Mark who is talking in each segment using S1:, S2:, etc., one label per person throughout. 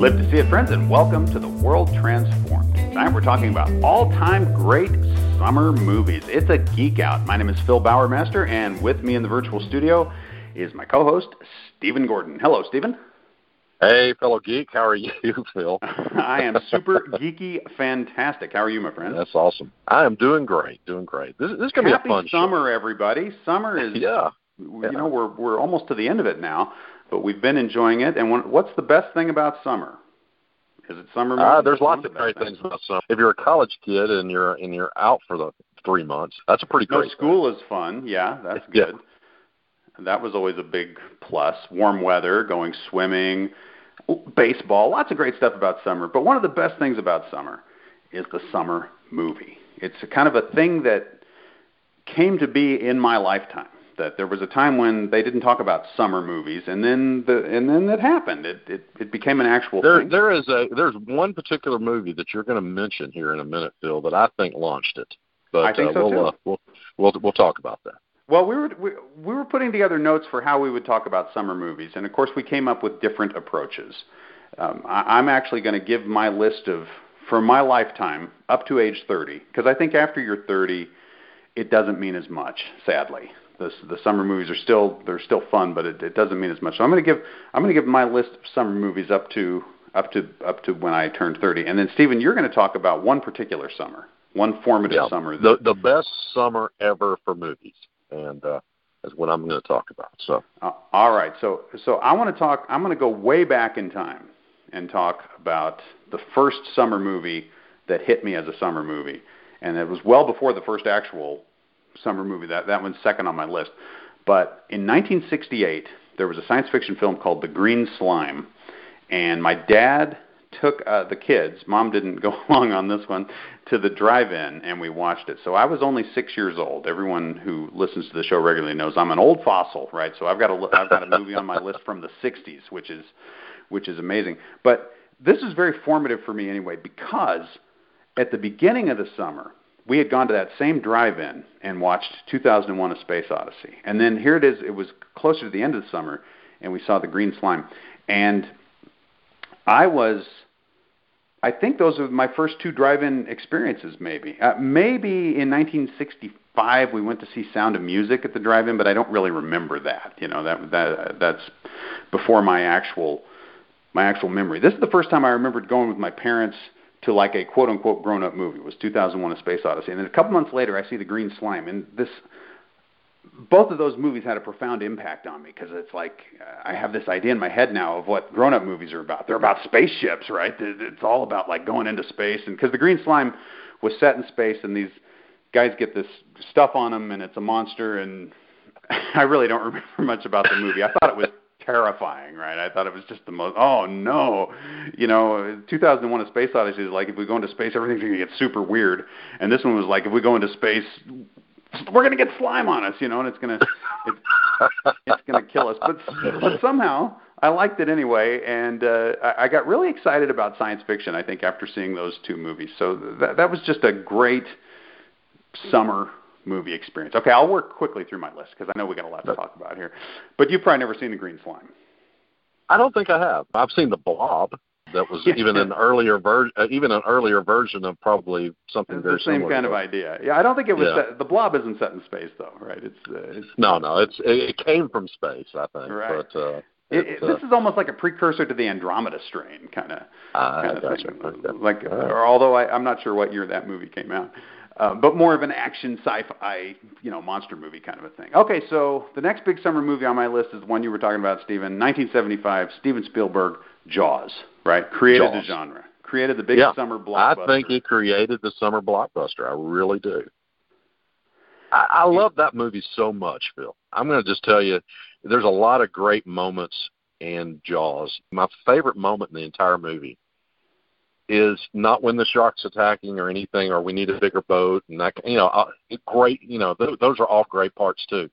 S1: Live to see it, friends, and welcome to the World Transformed. Tonight we're talking about all-time great summer movies. It's a geek out. My name is Phil Bowermaster, and with me in the virtual studio is my co-host Stephen Gordon. Hello, Stephen.
S2: Hey, fellow geek. How are you, Phil?
S1: I am super geeky, fantastic. How are you, my friend?
S2: That's awesome. I am doing great, doing great. This, this is going to be a fun
S1: summer,
S2: show.
S1: everybody. Summer is
S2: yeah.
S1: You yeah. know, we're we're almost to the end of it now but we've been enjoying it. And when, what's the best thing about summer? Is it summer?
S2: Uh, there's lots of great things about summer. If you're a college kid and you're and you're out for the three months, that's a pretty
S1: no,
S2: great.
S1: No, school
S2: thing.
S1: is fun. Yeah, that's good.
S2: Yeah.
S1: That was always a big plus. Warm weather, going swimming, baseball, lots of great stuff about summer. But one of the best things about summer is the summer movie. It's a kind of a thing that came to be in my lifetime that there was a time when they didn't talk about summer movies, and then the and then it happened. It it, it became an actual
S2: there,
S1: thing.
S2: There is a there's one particular movie that you're going to mention here in a minute, Phil, that I think launched it. But
S1: I think
S2: uh,
S1: so
S2: we'll,
S1: too.
S2: Uh, we'll we'll we'll talk about that.
S1: Well, we were we, we were putting together notes for how we would talk about summer movies, and of course, we came up with different approaches. Um, I, I'm actually going to give my list of for my lifetime up to age 30, because I think after you're 30, it doesn't mean as much, sadly the the summer movies are still they're still fun, but it, it doesn't mean as much. So I'm going to give I'm going to give my list of summer movies up to up to up to when I turned 30, and then Stephen, you're going to talk about one particular summer, one formative
S2: yeah,
S1: summer.
S2: The the best summer ever for movies, and uh, is what I'm going to talk about. So
S1: uh, all right, so so I want to talk. I'm going to go way back in time and talk about the first summer movie that hit me as a summer movie, and it was well before the first actual summer movie. That that one's second on my list. But in 1968, there was a science fiction film called The Green Slime, and my dad took uh, the kids. Mom didn't go along on this one to the drive-in, and we watched it. So I was only six years old. Everyone who listens to the show regularly knows I'm an old fossil, right? So I've got a I've got a movie on my list from the 60s, which is which is amazing. But this is very formative for me anyway because at the beginning of the summer, we had gone to that same drive-in and watched 2001: A Space Odyssey, and then here it is. It was closer to the end of the summer, and we saw the green slime, and I was. I think those are my first two drive-in experiences. Maybe, uh, maybe in 1965 we went to see Sound of Music at the drive-in, but I don't really remember that. You know, that that that's before my actual my actual memory. This is the first time I remembered going with my parents to like a quote unquote grown up movie. It was 2001: A Space Odyssey, and then a couple months later, I see The Green Slime, and this. Both of those movies had a profound impact on me because it's like uh, I have this idea in my head now of what grown-up movies are about. They're about spaceships, right? It's all about like going into space, and because The Green Slime was set in space, and these guys get this stuff on them, and it's a monster, and I really don't remember much about the movie. I thought it was terrifying, right? I thought it was just the most. Oh no, you know, 2001: A Space Odyssey is like if we go into space, everything's going to get super weird, and this one was like if we go into space, we're going to get slime on us, you know, and it's going to it's, it's going to kill us. But but somehow I liked it anyway, and uh, I, I got really excited about science fiction. I think after seeing those two movies, so that that was just a great summer movie experience. Okay, I'll work quickly through my list because I know we got a lot to talk about here. But you've probably never seen the Green Slime.
S2: I don't think I have. I've seen the Blob. That was even an earlier version, uh, even an earlier version of probably something
S1: it's
S2: very
S1: the same kind of idea. Yeah, I don't think it was.
S2: Yeah.
S1: Set, the Blob isn't set in space though, right? It's, uh, it's
S2: no, no. It's it, it came from space, I think.
S1: Right.
S2: But uh,
S1: it, it, this is almost like a precursor to the Andromeda strain, kind of.
S2: Uh,
S1: kind of
S2: gotcha.
S1: thing. Like, or although I, I'm not sure what year that movie came out. Uh, but more of an action sci-fi, you know, monster movie kind of a thing. Okay, so the next big summer movie on my list is the one you were talking about, Stephen. 1975, Steven Spielberg, Jaws. Right, created
S2: Jaws.
S1: the genre. created the big
S2: yeah,
S1: summer blockbuster.
S2: I think it created the summer blockbuster. I really do. I, I love that movie so much, Phil. I'm going to just tell you, there's a lot of great moments in Jaws. My favorite moment in the entire movie is not when the shark's attacking or anything, or we need a bigger boat, and that you know, uh, great. You know, th- those are all great parts too.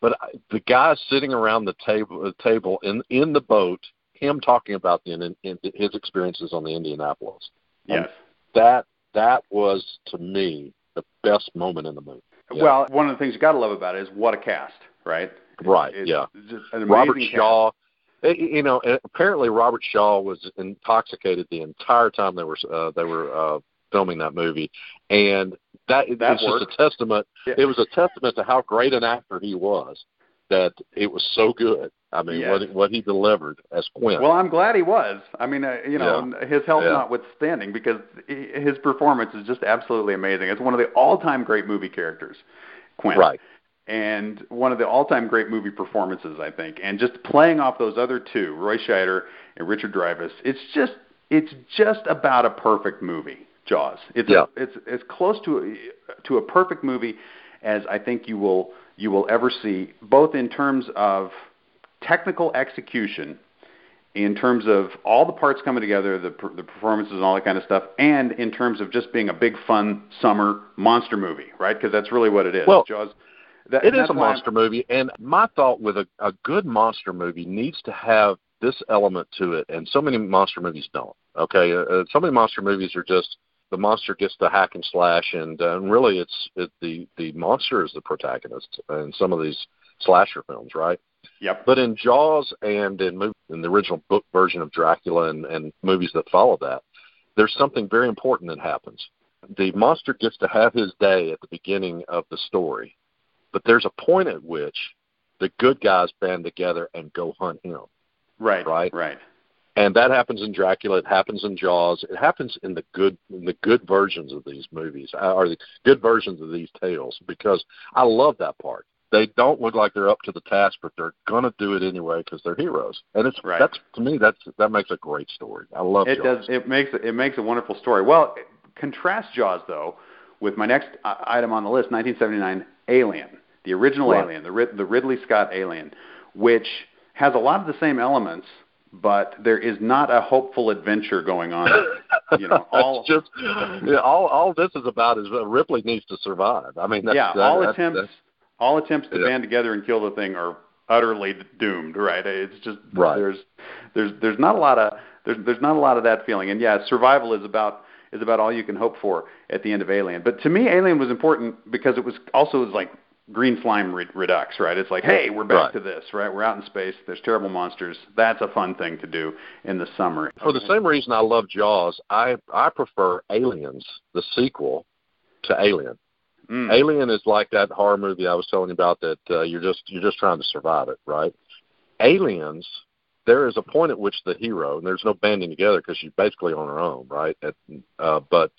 S2: But the guy sitting around the table, the table in in the boat, him talking about the in, in, his experiences on the Indianapolis.
S1: Yes,
S2: that that was to me the best moment in the movie.
S1: Yeah. Well, one of the things you got to love about it is what a cast, right?
S2: Right.
S1: It's
S2: yeah.
S1: Robert
S2: Shaw. Cast. You know, apparently Robert Shaw was intoxicated the entire time they were uh, they were uh, filming that movie, and that,
S1: that
S2: it's just a testament.
S1: Yeah.
S2: It was a testament to how great an actor he was that it was so good. I mean,
S1: yes.
S2: what what he delivered as Quint.
S1: Well, I'm glad he was. I mean, uh, you know,
S2: yeah.
S1: his health
S2: yeah.
S1: notwithstanding, because his performance is just absolutely amazing. It's one of the all-time great movie characters, Quint.
S2: Right.
S1: And one of the all-time great movie performances, I think. And just playing off those other two, Roy Scheider and Richard Dreyfuss, it's just it's just about a perfect movie. Jaws. It's
S2: yeah.
S1: a, it's as close to a, to a perfect movie as I think you will you will ever see, both in terms of technical execution, in terms of all the parts coming together, the the performances and all that kind of stuff, and in terms of just being a big fun summer monster movie, right? Because that's really what it is.
S2: Well,
S1: Jaws. That,
S2: it is a monster movie, and my thought with a, a good monster movie needs to have this element to it, and so many monster movies don't. Okay, uh, so many monster movies are just the monster gets to hack and slash, and, uh, and really it's it, the the monster is the protagonist in some of these slasher films, right?
S1: Yep.
S2: But in Jaws and in, in the original book version of Dracula and, and movies that follow that, there's something very important that happens. The monster gets to have his day at the beginning of the story, but there's a point at which the good guys band together and go hunt him.
S1: Right.
S2: Right.
S1: Right.
S2: And that happens in Dracula. It happens in Jaws. It happens in the good, in the good versions of these movies, uh, or the good versions of these tales, because I love that part. They don't look like they're up to the task, but they're gonna do it anyway because they're heroes. And it's
S1: right.
S2: that's to me that's that makes a great story. I love
S1: it.
S2: Jaws.
S1: Does it makes it makes a wonderful story. Well, contrast Jaws though with my next uh, item on the list, 1979, Alien, the original. Alien, the the Ridley Scott Alien, which has a lot of the same elements but there is not a hopeful adventure going on. you know, all
S2: just yeah, all all this is about is uh, Ripley needs to survive. I mean, that's,
S1: yeah, all
S2: that's,
S1: attempts
S2: that's,
S1: all attempts to
S2: yeah.
S1: band together and kill the thing are utterly doomed. Right? It's just
S2: right.
S1: there's there's there's not a lot of there's there's not a lot of that feeling. And yeah, survival is about is about all you can hope for at the end of Alien. But to me, Alien was important because it was also was like green slime re- redux, right? It's like, hey, we're back
S2: right.
S1: to this, right? We're out in space. There's terrible monsters. That's a fun thing to do in the summer.
S2: For the same reason I love Jaws, I I prefer Aliens, the sequel to Alien.
S1: Mm.
S2: Alien is like that horror movie I was telling you about that uh, you're just you're just trying to survive it, right? Aliens, there is a point at which the hero, and there's no banding together because she's basically on her own, right? At, uh, but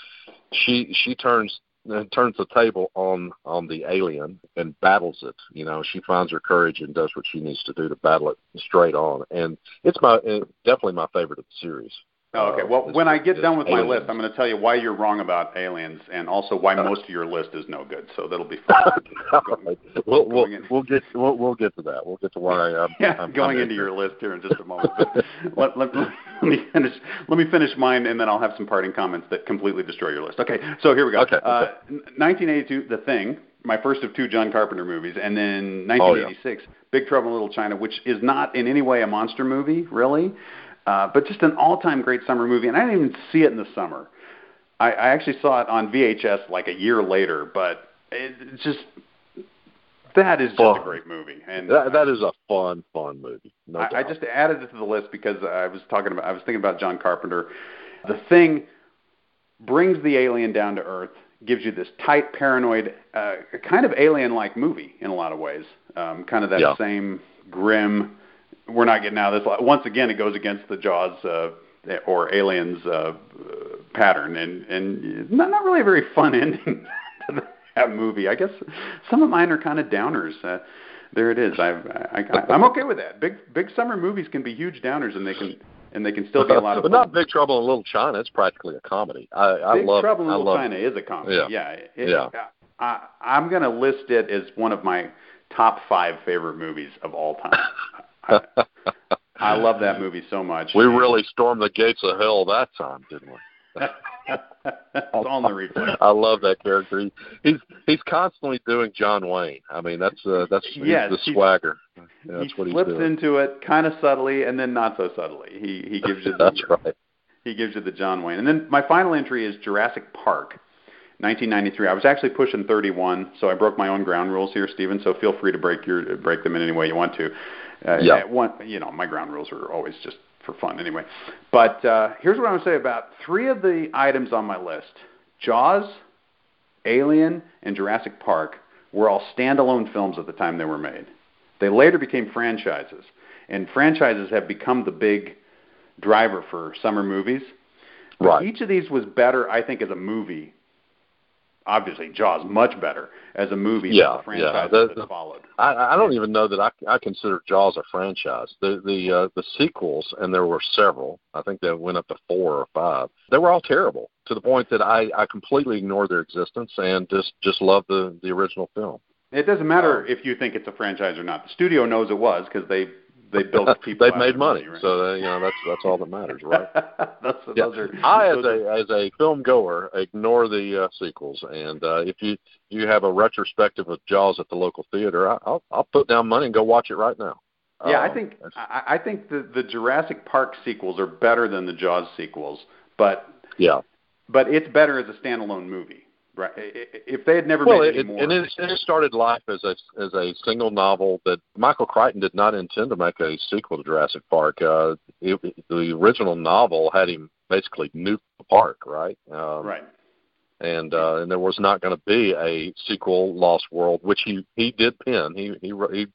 S2: she she turns and turns the table on on the alien and battles it. You know, she finds her courage and does what she needs to do to battle it straight on. And it's my definitely my favorite of the series.
S1: Oh, okay.
S2: Uh,
S1: Well, when I get done with my list, I'm going to tell you why you're wrong about aliens, and also why most of your list is no good. So that'll be fun.
S2: we'll we'll, we'll get we'll, we'll get to that. We'll get to why I'm,
S1: yeah,
S2: I'm
S1: going into your list here in just a moment. But let, let, let me finish. Let me finish mine, and then I'll have some parting comments that completely destroy your list. Okay. So here we go.
S2: Okay,
S1: Uh, 1982, The Thing, my first of two John Carpenter movies, and then
S2: Oh, yeah.
S1: 1986, Big Trouble in Little China, which is not in any way a monster movie, really, uh, but just an all-time great summer movie. And I didn't even see it in the summer. I, I actually saw it on VHS like a year later, but it, it's just that is just
S2: Fun.
S1: a great movie. And
S2: that that is a fun fun movie. No
S1: I, I just added it to the list because I was talking about I was thinking about John Carpenter. The thing brings the alien down to earth, gives you this tight, paranoid, uh, kind of alien-like movie in a lot of ways. Um, kind of that
S2: Yeah.
S1: same grim. We're not getting out of this. Once again, it goes against the Jaws uh, or Aliens uh, pattern, and and not not really a very fun ending to that movie. I guess some of mine are kind of downers. Uh, there it is. I, I, I I'm okay with that. Big big summer movies can be huge downers, and they can and they can still be a lot of.
S2: but
S1: fun.
S2: not Big Trouble in Little China. It's practically a comedy. I, I
S1: Big
S2: love.
S1: Trouble in Little
S2: love,
S1: China is a comedy.
S2: Yeah.
S1: Yeah. It,
S2: Yeah.
S1: I, I'm going to list it as one of my top five favorite movies of all time. I, I love that movie so much.
S2: We really stormed the gates of hell that time, didn't we?
S1: it's all in the replay.
S2: I love that character. He, he's he's constantly doing John Wayne. I mean, that's uh, that's
S1: Yes,
S2: the swagger. Yeah, that's
S1: he
S2: what
S1: slips
S2: doing.
S1: into it kind of subtly and then not so subtly. He he gives you the,
S2: that's right.
S1: he gives you the John Wayne. And then my final entry is Jurassic Park, 1993. I was actually pushing 31, so I broke my own ground rules here, Stephen. So feel free to break your break them in any way you want to. Uh,
S2: Yeah.
S1: One, you know, my ground rules are always just for fun anyway. But uh, here's what I want to say about three of the items on my list: Jaws, Alien, and Jurassic Park were all standalone films at the time they were made. They later became franchises, and franchises have become the big driver for summer movies. But
S2: Right.
S1: Each of these was better, I think, as a movie. Obviously, Jaws much better as a movie
S2: Yeah,
S1: than the franchise
S2: yeah. The-
S1: that followed.
S2: I, I don't even know that I, I consider Jaws a franchise. The the uh, the sequels, and there were several. I think they went up to four or five. They were all terrible to the point that I, I completely ignored their existence and just just loved the the original film.
S1: It doesn't matter if you think it's a franchise or not. The studio knows it was because they they built people.
S2: They've made money,
S1: right?
S2: so uh, you know that's that's all that matters, right?
S1: That's,
S2: Yeah.
S1: are,
S2: I, as a as a film goer, ignore the uh, sequels, and uh, if you you have a retrospective of Jaws at the local theater, I, I'll I'll put down money and go watch it right now.
S1: Yeah, I
S2: Um,
S1: think I, I think the the Jurassic Park sequels are better than the Jaws sequels, but
S2: yeah.
S1: but it's better as a standalone movie, right? If they had never
S2: Well,
S1: made
S2: it,
S1: any more,
S2: and it, and it started life as a as a single novel that Michael Crichton did not intend to make a sequel to Jurassic Park. Uh, it, the original novel had him basically nuke the park, right? Um,
S1: right?
S2: and uh, and there was not going to be a sequel, Lost World, which he he did pen. He he wrote- he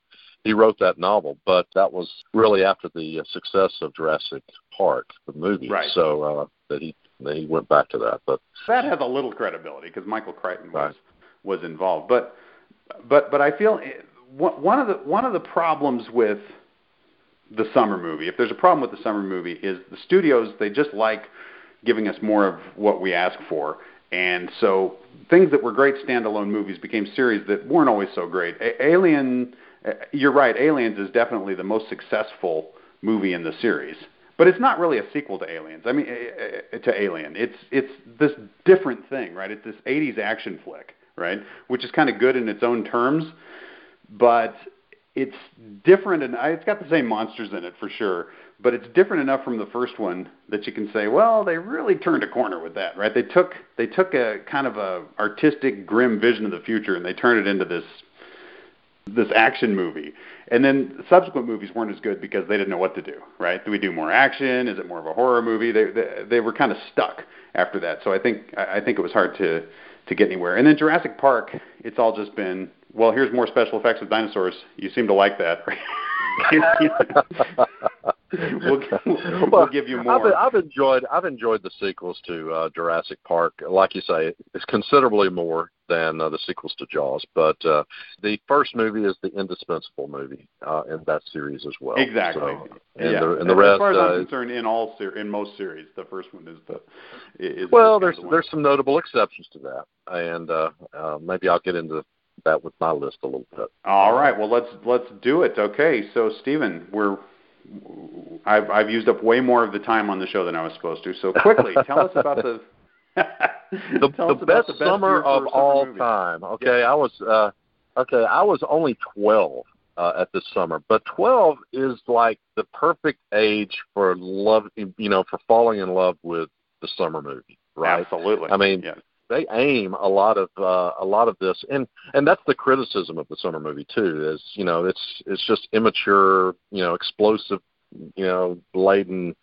S2: he wrote that novel, but that was really after the uh, success of Jurassic Park, the movie.
S1: Right.
S2: So uh, that he he went back to that, but
S1: That has a little credibility because Michael Crichton was
S2: Right.
S1: was involved, but but but I feel it- one one of the one of the problems with the summer movie, if there's a problem with the summer movie, is the studios they just like giving us more of what we ask for, and so things that were great standalone movies became series that weren't always so great. A- Alien, uh, you're right, Aliens is definitely the most successful movie in the series. But it's not really a sequel to Aliens. I mean, uh, uh, to Alien. It's it's this different thing, right? It's this '80s action flick, right? Which is kind of good in its own terms, but it's different, and it's got the same monsters in it for sure. But it's different enough from the first one that you can say, well, they really turned a corner with that, right? They took they took a kind of a artistic, grim vision of the future, and they turned it into this this action movie. And then subsequent movies weren't as good because they didn't know what to do, right? Do we do more action? Is it more of a horror movie? They they, they were kind of stuck after that. So I think I think it was hard to to get anywhere. And then Jurassic Park, it's all just been, well, here's more special effects with dinosaurs. You seem to like that. we'll, we'll, we'll give you more.
S2: I've, I've enjoyed I've enjoyed the sequels to uh, Jurassic Park. Like you say, it's considerably more than uh, the sequels to Jaws. But uh, the first movie is the indispensable movie uh, in that series as well.
S1: Exactly.
S2: So, and
S1: yeah.
S2: the and the
S1: as
S2: rest.
S1: far as
S2: uh,
S1: I'm concerned, in all ser- in most series, the first one is the is
S2: well, there's
S1: the one.
S2: there's some notable exceptions to that, and uh, uh, maybe I'll get into that with my list a little bit.
S1: All right. Well, let's let's do it. Okay. So, Stephen, we're I've I've used up way more of the time on the show than I was supposed to. So, quickly, tell us about the
S2: the, the best
S1: the best
S2: summer of
S1: summer
S2: all
S1: movie.
S2: time. Okay, I was uh okay, I was only 12 uh, at this summer, but 12 is like the perfect age for love, you know, for falling in love with the summer movie, right?
S1: Absolutely.
S2: I mean,
S1: yes.
S2: They aim a lot of uh, a lot of this, and and that's the criticism of the summer movie too. Is you know it's it's just immature, you know, explosive, you know, laden,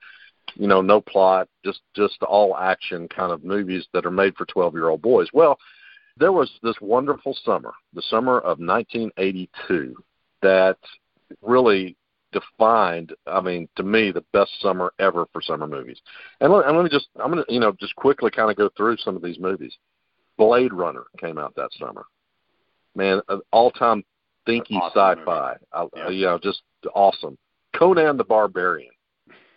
S2: you know, no plot, just just all action kind of movies that are made for twelve year old boys. Well, there was this wonderful summer, the summer of 1982, that really defined i mean to me the best summer ever for summer movies. And let, and let me just i'm going to you know just quickly kind of go through some of these movies. Blade runner came out that summer. Man all time thinky
S1: Awesome
S2: sci-fi. I,
S1: Yeah.
S2: you know just awesome. Conan the barbarian.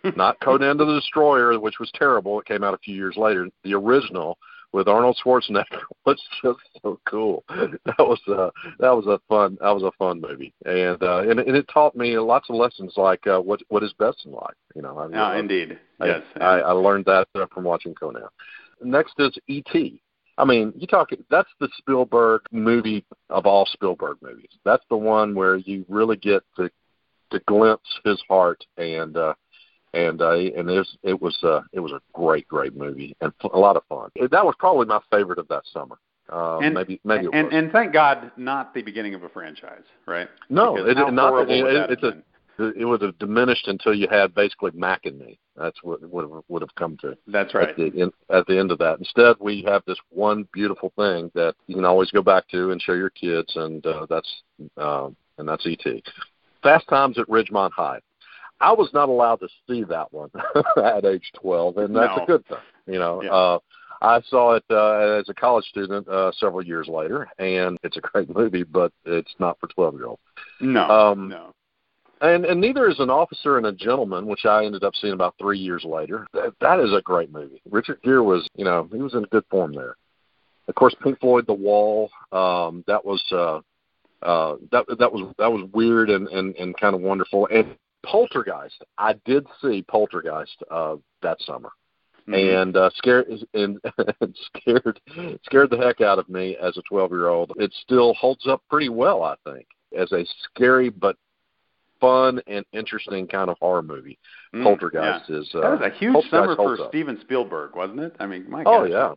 S2: Not Conan the Destroyer, which was terrible. It came out a few years later. The original with Arnold Schwarzenegger was just so cool. That was uh that was a fun that was a fun movie, and uh, and, and it taught me lots of lessons like uh, what what is best in life. You know, I,
S1: no,
S2: uh,
S1: indeed,
S2: I,
S1: yes.
S2: I, I learned that uh, from watching Conan. Next is E.T. I mean, you talk. That's the Spielberg movie of all Spielberg movies. That's the one where you really get to to glimpse his heart and uh, and uh, and it was it was uh, it was a great great movie and a lot of fun. That was probably my favorite of that summer. Uh,
S1: and,
S2: maybe maybe it
S1: and,
S2: was.
S1: and thank God, not the beginning of a franchise, right?
S2: no,
S1: Because
S2: it, not. It, it, it's a it would have diminished until you had basically Mac and me. That's what would have, would have come to
S1: That's right.
S2: at the in, at the end of that. Instead, we have this one beautiful thing that you can always go back to and show your kids, and uh, that's um, and that's ET. Fast Times at Ridgemont High. I was not allowed to see that one at age 12, and that's
S1: No.
S2: a good thing. You know,
S1: Yeah.
S2: uh, I saw it uh, as a college student uh, several years later, and it's a great movie, but it's not for 12 year olds.
S1: No,
S2: Um,
S1: no.
S2: And and neither is an officer and a gentleman, which I ended up seeing about three years later. That, that is a great movie. Richard Gere was, you know, he was in good form there. Of course, Pink Floyd, The Wall. Um, that was uh, uh, that that was that was weird and and and kind of wonderful. And Poltergeist, I did see Poltergeist uh, that summer
S1: Mhm.
S2: and uh, scared and, and scared scared the heck out of me as a 12 year old. It still holds up pretty well, I think, as a scary but fun and interesting kind of horror movie.
S1: Mm,
S2: Poltergeist
S1: yeah.
S2: is uh,
S1: That was a huge summer for. Steven Spielberg, wasn't it? I mean, my
S2: Oh yeah.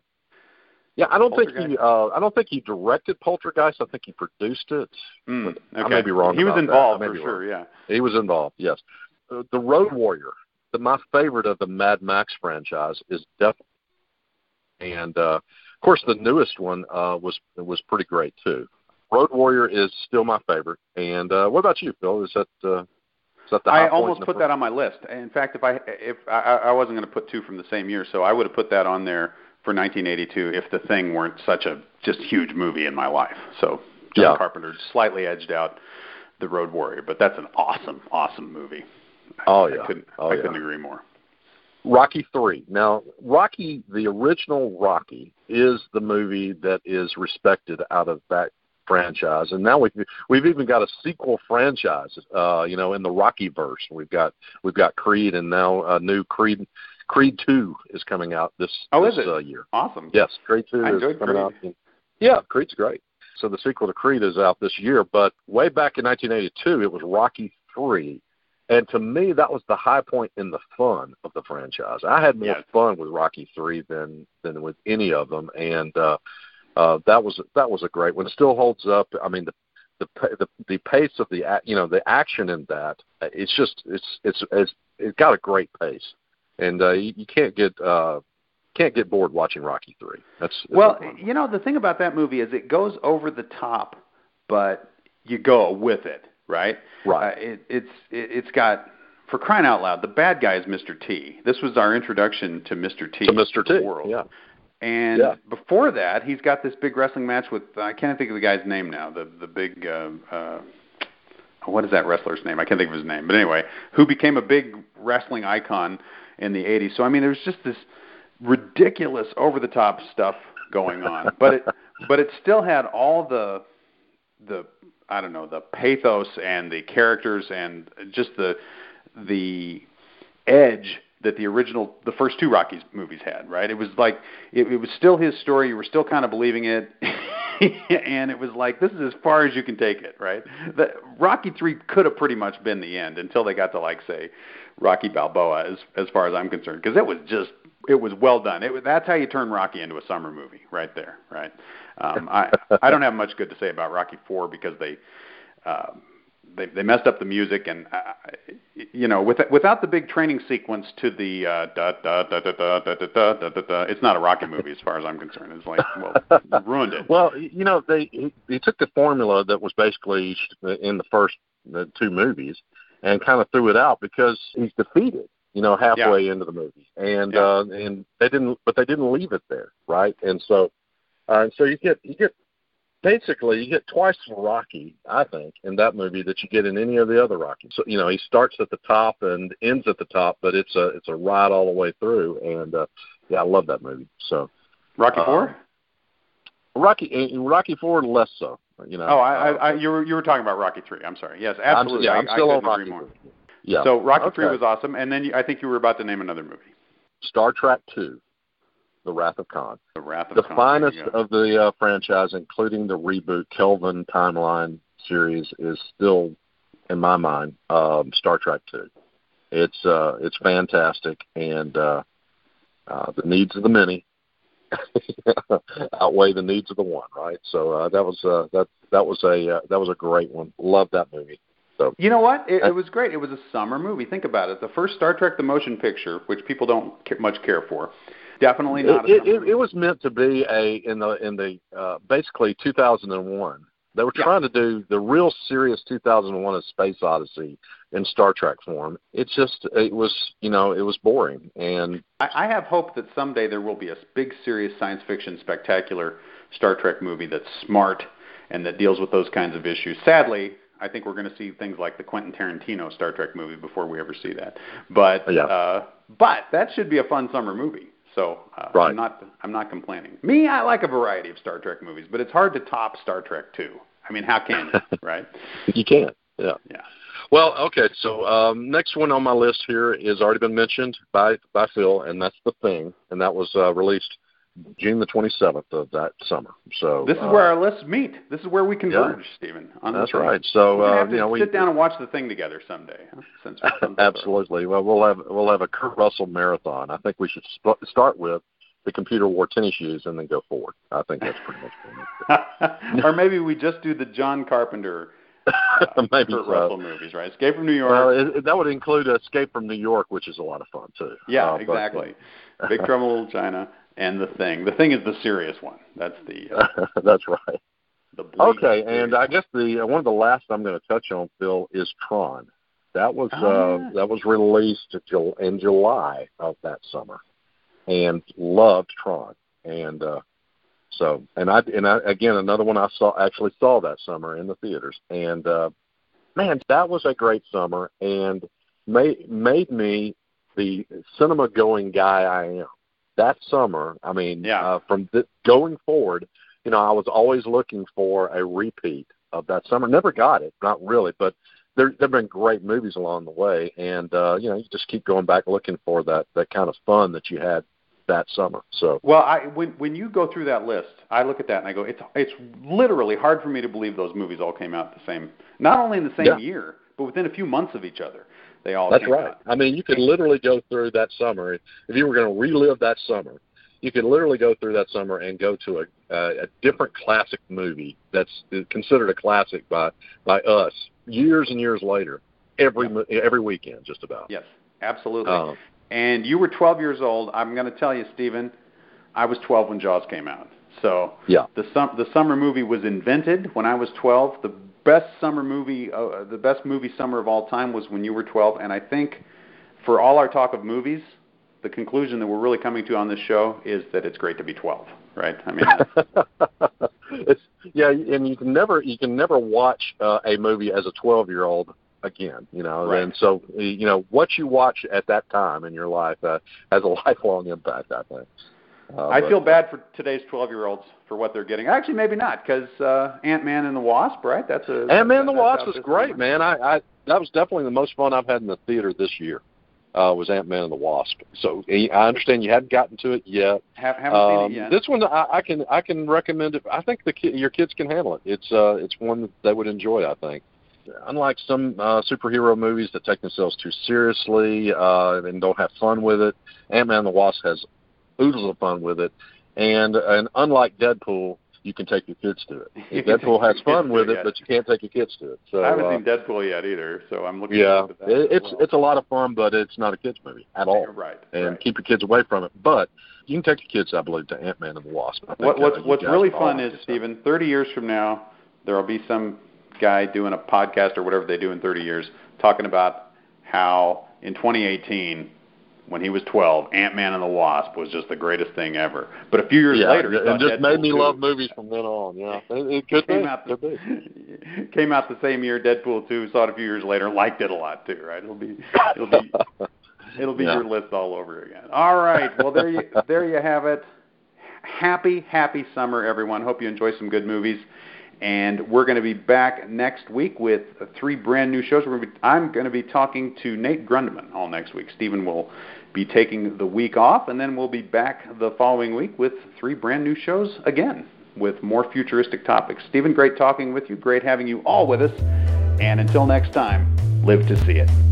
S2: Yeah, I don't think he. Uh, I don't think he directed Poltergeist. I think he produced it.
S1: Mm,
S2: I may be wrong
S1: He was involved for sure. Yeah.
S2: He was involved. Yes. Uh, the Road Warrior, the, my favorite of the Mad Max franchise, is definitely. And uh, of course, the newest one uh, was was pretty great too. Road Warrior is still my favorite. And uh, what about you, Phil? Is that uh, is that the high
S1: I
S2: point
S1: almost
S2: the
S1: put that on my list. In fact, if I if I, I wasn't going to put two from the same year, so I would have put that on there for 1982 if the thing weren't such a just huge movie in my life. So John
S2: Yeah.
S1: Carpenter slightly edged out the Road Warrior, but that's an awesome, awesome movie.
S2: Oh,
S1: I
S2: yeah.
S1: couldn't
S2: Oh,
S1: I couldn't agree more.
S2: Rocky Three. Now, Rocky, the original Rocky, is the movie that is respected out of that franchise, and now we've we've even got a sequel franchise. Uh, you know, in the Rocky verse, we've got we've got Creed, and now a new Creed Creed Two is coming out this
S1: Oh,
S2: this
S1: is it?
S2: Uh, year.
S1: Awesome.
S2: Yes, Creed Two
S1: I
S2: is coming
S1: Creed.
S2: out. in- yeah, Creed's great. So the sequel to Creed is out this year, but way back in 1982, it was Rocky Three, and to me, that was the high point in the fun of the franchise. I had more
S1: Yes.
S2: fun with Rocky Three than than with any of them, and uh, uh, that was that was a great one. It still holds up. I mean, the the the, the pace of the you know the action in that uh, it's just it's it's it's it's got a great pace, and uh, you, you can't get uh, can't get bored watching Rocky Three. That's it's
S1: Well,
S2: a fun one.
S1: you know, the thing about that movie is it goes over the top, but you go with it, right?
S2: Right.
S1: Uh, it, it's it, it's got for crying out loud, the bad guy is Mr. T. This was our introduction to Mr. T.
S2: to Mr.
S1: the
S2: T.
S1: World.
S2: Yeah.
S1: And
S2: Yeah.
S1: before that, he's got this big wrestling match with I can't think of the guy's name now. The the big uh, uh, what is that wrestler's name? I can't think of his name. But anyway, who became a big wrestling icon in the 80s. So I mean, there's just this ridiculous over the top stuff going on. but it but it still had all the the I don't know, the pathos and the characters and just the the edge that the original the first two Rockies movies had, right? It was like it, it was still his story, you were still kind of believing it. and it was like this is as far as you can take it, right? The Rocky 3 could have pretty much been the end until they got to like say Rocky Balboa as as far as I'm concerned because it was just it was well done. It was, that's how you turn Rocky into a summer movie, right there, right? Um, I I don't have much good to say about Rocky Four because they um, they they messed up the music and uh, you know with, without the big training sequence to the uh, da da da da da da da da da da it's not a Rocky movie as far as I'm concerned. It's like well ruined it.
S2: Well, you know, they he, he took the formula that was basically in the first the two movies and kind of threw it out because he's defeated. You know, halfway into the movie, and
S1: Yeah.
S2: uh, and they didn't, but they didn't leave it there, right? And so, uh, and so you get you get basically you get twice the Rocky, I think, in that movie that you get in any of the other rocky So you know, he starts at the top and ends at the top, but it's a it's a ride all the way through. And uh, yeah, I love that movie. So
S1: Rocky Four. Uh,
S2: Rocky Rocky Four less so. You know.
S1: Oh, I, I, I you were you were talking about Rocky Three. I'm sorry. Yes, absolutely.
S2: I'm, yeah, I'm still
S1: I,
S2: on Rocky.
S1: More.
S2: Yeah.
S1: So Rocky
S2: okay.
S1: Three was awesome, and then you, I think you were about to name another movie.
S2: Star Trek Two, The Wrath of Khan.
S1: The Wrath of
S2: the
S1: Khan.
S2: finest of the uh, franchise, including the reboot Kelvin timeline series, is still, in my mind, um, Star Trek Two. It's uh, it's fantastic, and uh, uh, the needs of the many outweigh the needs of the one, right? So uh, that was uh, that that was a uh, that was a great one. Love that movie. So
S1: you know what? It, it was great. It was a summer movie. Think about it. The first Star Trek: The Motion Picture, which people don't much care for, definitely not.
S2: It,
S1: it,
S2: it, was meant to be a in the in the uh, basically 2001. They were
S1: Yeah.
S2: trying to do the real serious 2001: A Space Odyssey in Star Trek form. It's just it was you know it was boring and
S1: I, I have hope that someday there will be a big, serious science fiction, spectacular Star Trek movie that's smart and that deals with those kinds of issues. Sadly, I think we're going to see things like the Quentin Tarantino Star Trek movie before we ever see that. But
S2: Yeah.
S1: uh, but that should be a fun summer movie. So uh,
S2: Right.
S1: I'm not I'm not complaining. Me, I like a variety of Star Trek movies, but it's hard to top Star Trek 2. I mean, how can you, right?
S2: you can't. Yeah.
S1: Yeah.
S2: Well, okay. So um, next one on my list here is already been mentioned by by Phil, and that's the thing, and that was uh, released June the 27th of that summer. So
S1: This is
S2: uh,
S1: where our lists meet. This is where we converge, Stephen. On
S2: That's right. So
S1: We're
S2: uh,
S1: have to
S2: you know we
S1: sit down and watch the thing together someday. Huh? Since we're
S2: Absolutely. Well, we'll have we'll have a Kurt Russell marathon. I think we should sp- start with the computer wore tennis shoes and then go forward. I think that's pretty much
S1: or maybe we just do the John Carpenter uh,
S2: Maybe
S1: Kurt
S2: so.
S1: Russell movies, right? Escape from New York.
S2: well, it, that would include Escape from New York, which is a lot of fun too.
S1: yeah,
S2: Uh, but-
S1: exactly. Big Trouble in Little China and the thing. The thing is the serious one. That's the uh,
S2: that's right.
S1: the
S2: Okay,
S1: serious
S2: and I guess the uh, one of the last I'm going to touch on, Phil, is Tron. That was uh,
S1: yeah.
S2: that was released in July of that summer, and loved Tron. And uh, so, and I and I, again another one I saw actually saw that summer in the theaters, and uh, man, that was a great summer, and made made me the cinema going guy I am. That summer, I mean,
S1: Yeah.
S2: uh, from th- going forward, you know, I was always looking for a repeat of that summer. Never got it, not really, but there there've been great movies along the way, and uh, you know, you just keep going back looking for that that kind of fun that you had that summer. So
S1: Well, I when when you go through that list, I look at that and I go, it's it's literally hard for me to believe those movies all came out the same, not only in the same
S2: Yeah.
S1: year, but within a few months of each other. They all
S2: That's right.
S1: out.
S2: I mean, you could literally go through that summer if you were going to relive that summer. You could literally go through that summer and go to a uh, a different classic movie that's considered a classic by by us years and years later. Every mo every weekend, just about.
S1: Yes, absolutely.
S2: Um,
S1: and you were 12 years old. I'm going to tell you, Stephen, I was 12 when Jaws came out. So
S2: Yeah.
S1: the sum, the summer movie was invented when I was 12. The best summer movie, uh, the best movie summer of all time was when you were 12. And I think for all our talk of movies, the conclusion that we're really coming to on this show is that it's great to be 12, right? I mean,
S2: it's yeah, and you can never you can never watch uh, a movie as a 12 year old again, you know.
S1: Right.
S2: And so you know what you watch at that time in your life uh, has a lifelong impact. I think. Uh,
S1: I
S2: but-
S1: feel bad for today's 12 year olds for what they're getting. Actually, maybe not, because uh, Ant Man and the Wasp, right? That's a
S2: Ant Man and the Wasp was great, man. I, I that was definitely the most fun I've had in the theater this year. Uh, was Ant Man and the Wasp. So I understand you hadn't gotten to it yet.
S1: Have, haven't
S2: Um,
S1: seen it yet.
S2: This one I, I can I can recommend it. I think the ki- your kids can handle it. It's uh it's one that they would enjoy. I think. Unlike some uh, superhero movies that take themselves too seriously uh, and don't have fun with it, Ant Man and the Wasp has oodles of fun with it. And and unlike Deadpool, you can take your kids to it. Deadpool has fun with it,
S1: it,
S2: but you can't take your kids to it. So
S1: I haven't
S2: uh,
S1: seen Deadpool yet either, so I'm looking
S2: yeah,
S1: forward to that.
S2: it, it's
S1: well.
S2: it's a lot of fun, but it's not a kids movie at all.
S1: right.
S2: And
S1: right.
S2: keep your kids away from it. But you can take your kids, I believe, to Ant Man and the Wasp. Think,
S1: What, what's
S2: uh,
S1: what's really fun is. Stephen, 30 years from now, there will be some guy doing a podcast or whatever they do in 30 years talking about how in 2018 when he was 12, Ant Man and the Wasp was just the greatest thing ever. But a few years
S2: yeah,
S1: later,
S2: it just
S1: Deadpool
S2: made me
S1: 2.
S2: love movies from then on. Yeah, it, it could
S1: came
S2: be.
S1: out
S2: could be.
S1: the, came out the same year Deadpool 2 saw it a few years later liked it a lot too right it'll be it'll be it'll be
S2: Yeah.
S1: your list all over again all right well there you there you have it happy happy summer everyone hope you enjoy some good movies and we're going to be back next week with three brand new shows. Going be, I'm going to be talking to Nate Grundman all next week. Stephen will be taking the week off, and then we'll be back the following week with three brand new shows again with more futuristic topics. Stephen, great talking with you. Great having you all with us. And until next time, live to see it.